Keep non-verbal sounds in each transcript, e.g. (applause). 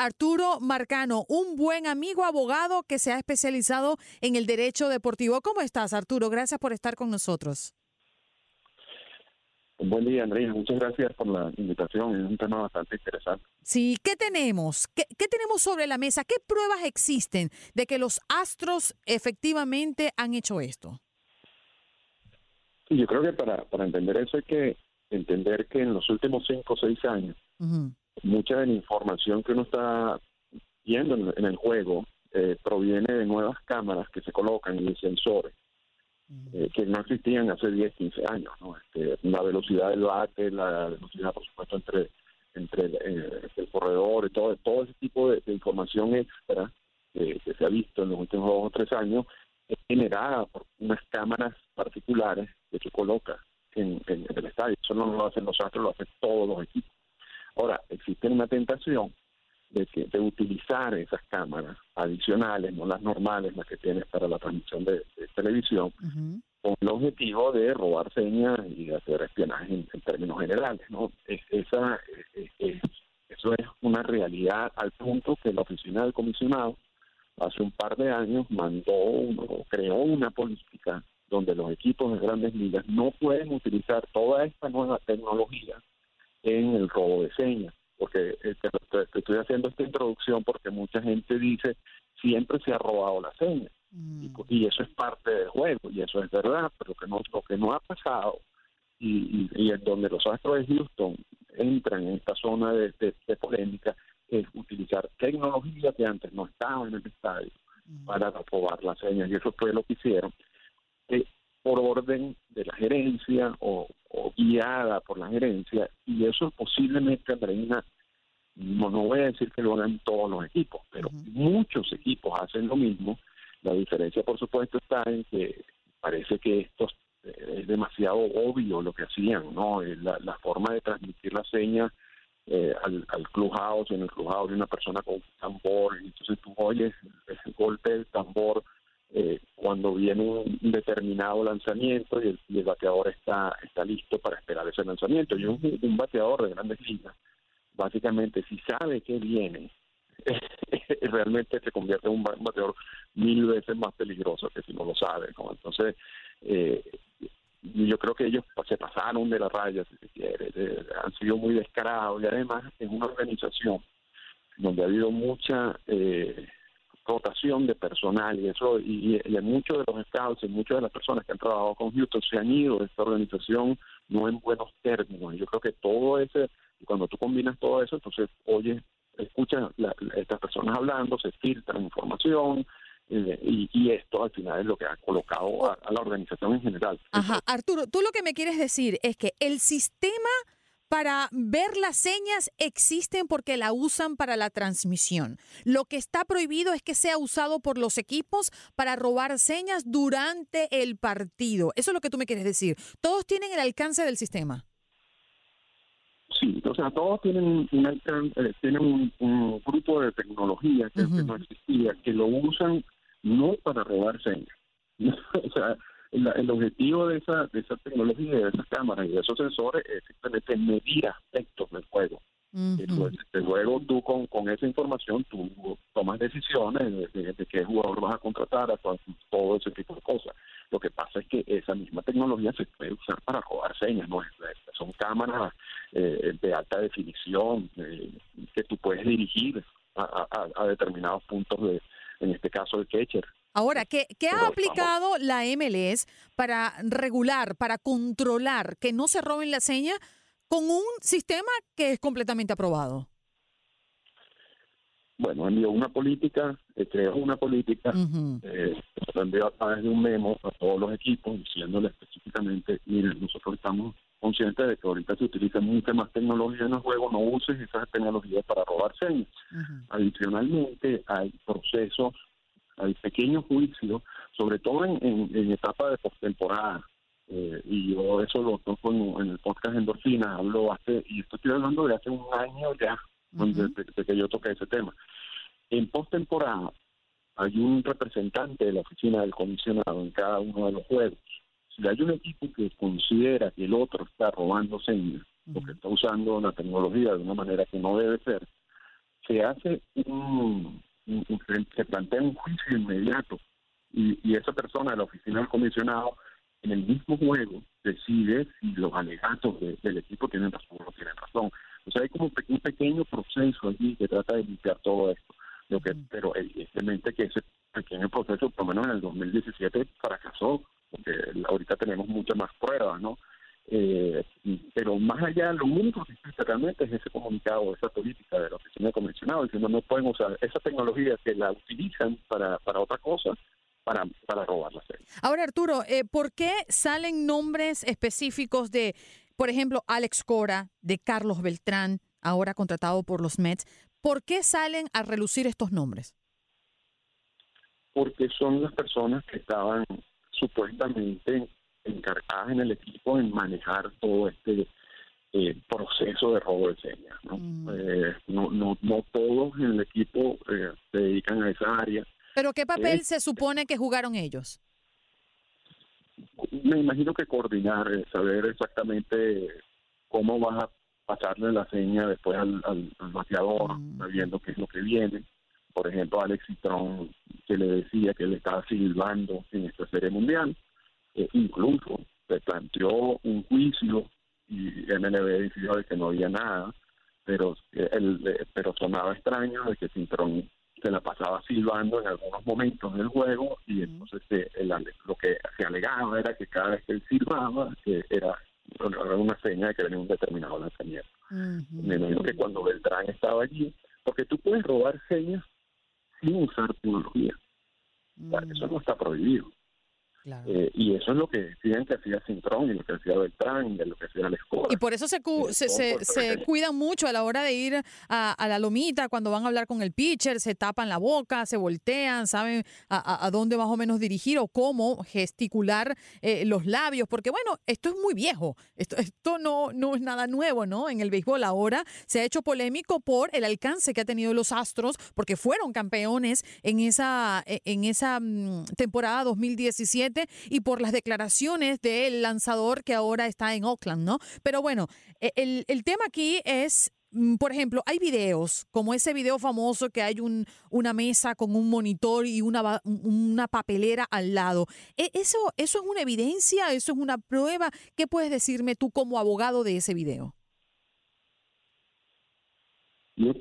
Arturo Marcano, un buen amigo abogado que se ha especializado en el derecho deportivo. ¿Cómo estás, Arturo? Gracias por estar con nosotros. Buen día, Andrea. Muchas gracias por la invitación. Es un tema bastante interesante. Sí, ¿qué tenemos? ¿Qué, ¿Qué, tenemos sobre la mesa? ¿Qué pruebas existen de que los astros efectivamente han hecho esto? yo creo que para, para entender eso hay que entender que en los últimos cinco o seis años, mucha de la información que uno está viendo en, el juego eh, proviene de nuevas cámaras que se colocan y sensores eh, que no existían hace 10, 15 años. ¿no? Este, la velocidad del bate, la velocidad, por supuesto, entre entre eh, el corredor y todo, todo ese tipo de, información extra que se ha visto en los últimos dos o tres años es generada por unas cámaras particulares que se coloca en, el estadio. Eso no lo hacen los astros, lo hacen todos los equipos. Ahora, existe una tentación de, que, de utilizar esas cámaras adicionales, no las normales, las que tienes para la transmisión de, televisión, con el objetivo de robar señas y de hacer espionaje en, términos generales. ¿no? esa, eso es una realidad al punto que la oficina del comisionado hace un par de años mandó, o creó una política donde los equipos de grandes ligas no pueden utilizar toda esta nueva tecnología en el robo de señas. Porque eh, estoy haciendo esta introducción porque mucha gente dice siempre se ha robado la seña. Mm. Y, eso es parte del juego, y eso es verdad, pero que no, lo que no ha pasado, y, y, en donde los Astros de Houston entran en esta zona de, polémica, es utilizar tecnología que antes no estaba en el estadio mm. para robar las señas, y eso fue lo que hicieron por orden de la gerencia o, guiada por la gerencia y eso posiblemente Andreina no, no voy a decir que lo hagan todos los equipos pero muchos equipos hacen lo mismo. La diferencia por supuesto está en que parece que esto eh, es demasiado obvio lo que hacían no eh, la, la forma de transmitir la seña eh, al, al clubhouse en el clubhouse de una persona con un tambor y entonces tú oyes el golpe del tambor eh, cuando viene un determinado lanzamiento y el, bateador está, está listo para esperar ese lanzamiento. Y un, bateador de grandes ligas, básicamente, si sabe que viene, (laughs) realmente se convierte en un bateador mil veces más peligroso que si no lo sabe. Entonces, eh, yo creo que ellos se pasaron de la raya, si se quiere, han sido muy descarados y además en una organización donde ha habido mucha... Eh, rotación de personal y eso y, y, muchos de los scouts y muchas de las personas que han trabajado con Houston se han ido de esta organización no en buenos términos. Yo creo que todo ese, cuando tú combinas todo eso, entonces oye, escuchan estas personas hablando, se filtra información, eh, y, y, esto al final es lo que ha colocado a, a la organización en general. Ajá, Arturo, tú lo que me quieres decir es que el sistema para ver las señas existen porque la usan para la transmisión. Lo que está prohibido es que sea usado por los equipos para robar señas durante el partido. Eso es lo que tú me quieres decir. Todos tienen el alcance del sistema. Sí, o sea, todos tienen un, eh, tienen un, grupo de tecnología que, no existía, que lo usan no para robar señas. (laughs) o sea, el, objetivo de esa, de esa tecnología, de esas cámaras y de esos sensores es simplemente medir aspectos del juego. luego tú con, con esa información tú tomas decisiones de, qué jugador vas a contratar, a todo, ese tipo de cosas. Lo que pasa es que esa misma tecnología se puede usar para robar señas, ¿no? Son cámaras eh, de alta definición eh, que tú puedes dirigir a, a, a determinados puntos de, en este caso el catcher, Ahora, ¿qué, ha aplicado la MLS para regular, para controlar que no se roben la seña con un sistema que es completamente aprobado? Bueno, envió una política, eh, creó una política, eh, envió a través de un memo a todos los equipos diciéndole específicamente, miren, nosotros estamos conscientes de que ahorita se utiliza mucha más tecnología en el juego, no uses esas tecnologías para robar señas. Adicionalmente, hay procesos hay pequeños juicios, sobre todo en, en, etapa de postemporada. Eh, y yo eso lo toco en, el podcast Endorfina, hablo hace, y esto estoy hablando de hace un año ya, de, que yo toqué ese tema. En postemporada hay un representante de la oficina del comisionado en cada uno de los juegos. Si hay un equipo que considera que el otro está robando señas, porque está usando la tecnología de una manera que no debe ser, se hace un, se plantea un juicio inmediato y, y esa persona de la oficina del comisionado en el mismo juego decide si los alegatos del equipo tienen razón o no tienen razón. O sea, hay como un pequeño proceso allí que trata de limpiar todo esto. Lo que, pero evidentemente que ese pequeño proceso, por lo menos en el 2017, fracasó, porque ahorita tenemos muchas más pruebas, ¿no? Eh, pero más allá, lo único que existe realmente es ese comunicado, esa política de la oficina convencional, diciendo no pueden usar esa tecnología que la utilizan para, para otra cosa, para, para robar la serie. Ahora, Arturo, eh, ¿por qué salen nombres específicos de, por ejemplo, Alex Cora, de Carlos Beltrán, ahora contratado por los Mets? ¿Por qué salen a relucir estos nombres? Porque son las personas que estaban supuestamente encargadas en el equipo en manejar todo este eh, proceso de robo de señas. ¿no? Mm. Eh, no, no, no todos en el equipo eh, se dedican a esa área. ¿Pero qué papel se supone que jugaron ellos? Me imagino que coordinar, saber exactamente cómo vas a pasarle la seña después al, al, bateador, mm. sabiendo qué es lo que viene. Por ejemplo, Alex Citrón, que le decía que él estaba silbando en esta serie mundial. Eh, incluso se planteó un juicio y MLB decidió que no había nada, pero él, eh, pero sonaba extraño de que Cintrón se la pasaba silbando en algunos momentos del juego y entonces eh, lo que se alegaba era que cada vez que él silbaba era, una seña de que venía un determinado lanzamiento. Me imagino que cuando Beltrán estaba allí, porque tú puedes robar señas sin usar tecnología. Eso no está prohibido. Eh, y eso es lo que decían que hacía Cintrón y lo que hacía Beltrán y lo que hacía la escuela. Y por eso se, se, se, cuidan mucho a la hora de ir a, la lomita, cuando van a hablar con el pitcher, se tapan la boca, se voltean, saben a, dónde más o menos dirigir o cómo gesticular eh, los labios, porque bueno, esto es muy viejo, esto, esto no, no es nada nuevo, ¿no? En el béisbol ahora se ha hecho polémico por el alcance que ha tenido los Astros, porque fueron campeones en esa, en esa mm, temporada 2017 y por las declaraciones del lanzador que ahora está en Oakland, ¿no? Pero bueno, e, el, el tema aquí es mm, por ejemplo, hay videos, como ese video famoso que hay un, una mesa con un monitor y una, una papelera al lado. E, ¿Eso, ¿Eso es una evidencia? ¿Eso es una prueba? ¿Qué puedes decirme tú como abogado de ese video? Yo,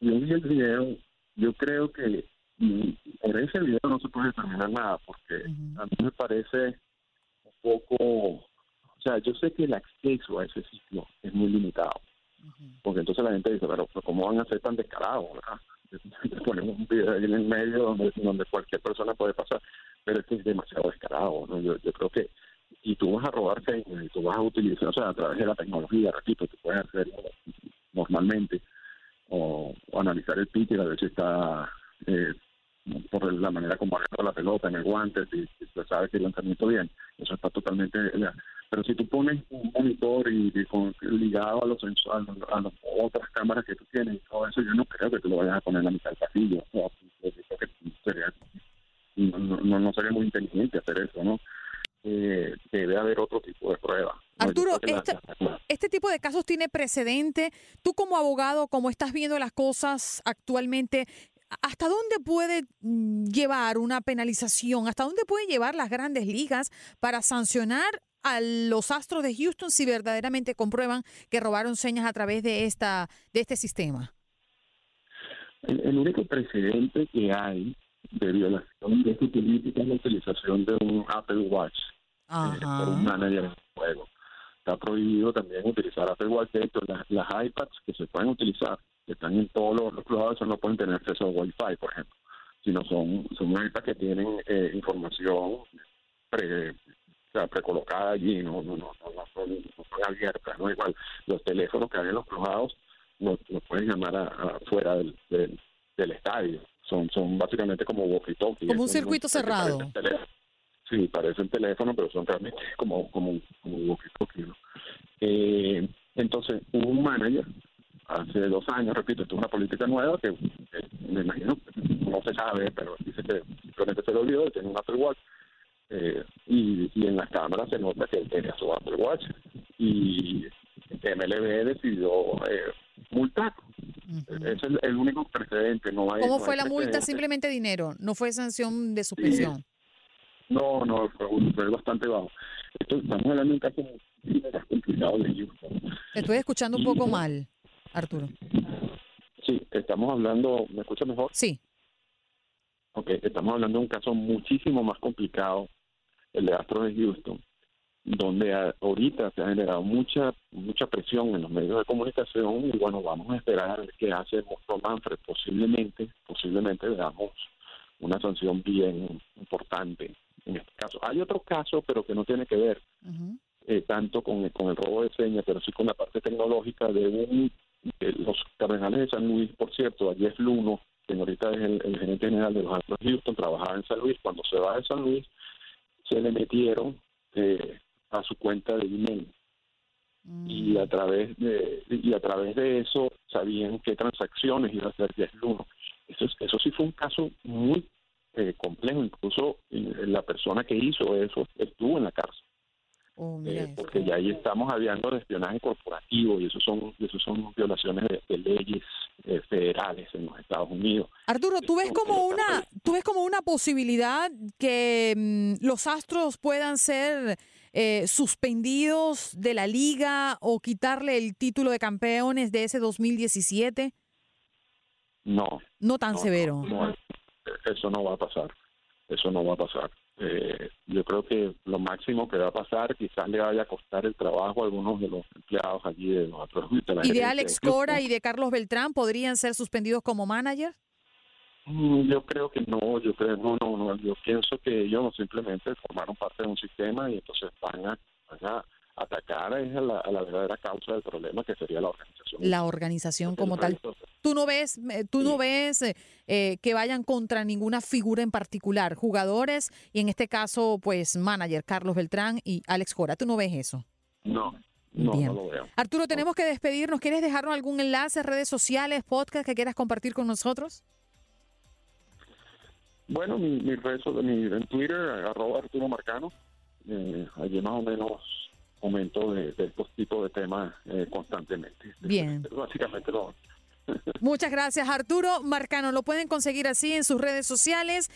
vi el video, yo creo que y por ese video no se puede determinar nada, porque a mí me parece un poco, o sea, yo sé que el acceso a ese sitio es muy limitado, porque entonces la gente dice, pero, ¿cómo van a ser tan descarados? ¿verdad? (laughs) Ponemos un video ahí en el medio donde, donde cualquier persona puede pasar, pero es que es demasiado descarado, ¿no? Yo, yo creo que y tú vas a robar y tú vas a utilizar, o sea, a través de la tecnología, repito, tú puedes hacerlo normalmente, o, analizar el y a ver si está eh, por la manera como agarra la pelota en el guante, si, se sabe que el lanzamiento bien, eso está totalmente... Pero si tú pones un monitor y, ligado a los a, a, las otras cámaras que tú tienes todo eso, yo no creo que tú lo vayas a poner en la mitad del pasillo. No, no, sería muy inteligente hacer eso, ¿no? Eh, debe haber otro tipo de prueba. Arturo, este, este, tipo de casos tiene precedente. Tú como abogado, como estás viendo las cosas actualmente, ¿hasta dónde puede mm, llevar una penalización? ¿Hasta dónde puede llevar las grandes ligas para sancionar a los Astros de Houston si verdaderamente comprueban que robaron señas a través de esta de este sistema? El, único precedente que hay de violación de esta política es la utilización de un Apple Watch eh, por un manager en juego. Está prohibido también utilizar Apple Watch. De hecho, las, las iPads que se pueden utilizar están en todos los, los clubes no pueden tener acceso a Wi-Fi, por ejemplo, sino son, son que tienen eh, información pre, precolocada allí, no, no, no, no, son, abiertas, ¿no? Igual, los teléfonos que hay en los cruzados no, no pueden llamar a, fuera del, del, estadio, son, son básicamente como walkie-talkie. Como un circuito cerrado. Sí, parecen teléfono, pero son realmente como, como, como walkie-talkie, eh, entonces, un manager hace dos años, repito, esto es una política nueva que me imagino no se sabe, pero dice que simplemente se lo olvidó, tiene un Apple Watch eh, y, y, en las cámaras se nota que él tenía su Apple Watch y MLB decidió eh, multar Es el, único precedente. No hay, ¿Cómo fue la multa? Simplemente dinero, no fue sanción de suspensión. No, no, fue, bastante bajo. estamos hablando de un caso muy complicado de Houston. estoy escuchando un poco mal, Arturo. Sí, estamos hablando, ¿me escucha mejor? Sí. Ok, estamos hablando de un caso muchísimo más complicado, el de Astro de Houston, donde ahorita se ha generado mucha mucha presión en los medios de comunicación y bueno, vamos a esperar a ver qué hace Monstruo Manfred. Posiblemente, posiblemente veamos una sanción bien importante en este caso. Hay otro caso, pero que no tiene que ver eh, tanto con, con el robo de señas, pero sí con la parte tecnológica de un los Cardenales de San Luis, por cierto, a Jeff Luno, que ahorita es el, gerente general de los Astros Houston, trabajaba en San Luis. Cuando se va de San Luis, se le metieron eh, a su cuenta de email y mm. a través de y a través de eso sabían qué transacciones iba a hacer Jeff Luno. Eso, eso sí fue un caso muy eh, complejo, incluso eh, la persona que hizo eso estuvo en la cárcel. Oh, eh, porque ya ahí estamos hablando de espionaje corporativo y eso son eso son violaciones de, leyes eh, federales en los Estados Unidos. Arturo, ¿tú ves como una tú ves como una posibilidad que mm, los Astros puedan ser eh, suspendidos de la liga o quitarle el título de campeones de ese 2017? No. No tan severo. eso no va a pasar. Eso no va a pasar. Eh, yo creo que lo máximo que va a pasar quizás le vaya a costar el trabajo a algunos de los empleados allí de los otros. ¿Y de Alex Cora y de Carlos Beltrán podrían ser suspendidos como manager? Mm, yo creo que no, yo creo no, no, no, yo pienso que ellos simplemente formaron parte de un sistema y entonces van a, van a atacar a la, a la verdadera causa del problema que sería la organización. La organización como tal. Tú no ves, eh, tú no ves eh, eh, que vayan contra ninguna figura en particular, jugadores y en este caso, pues manager Carlos Beltrán y Alex Cora. ¿Tú no ves eso? No. No, no lo veo. Arturo, tenemos que despedirnos. ¿Quieres dejarnos algún enlace, redes sociales, podcast que quieras compartir con nosotros? Bueno, mi, mi, mi en Twitter, arroba Arturo Marcano. allí más o menos aumento de, estos tipos de temas eh, constantemente. Bien. (laughs) Básicamente lo... (laughs) Muchas gracias, Arturo Marcano. Lo pueden conseguir así en sus redes sociales.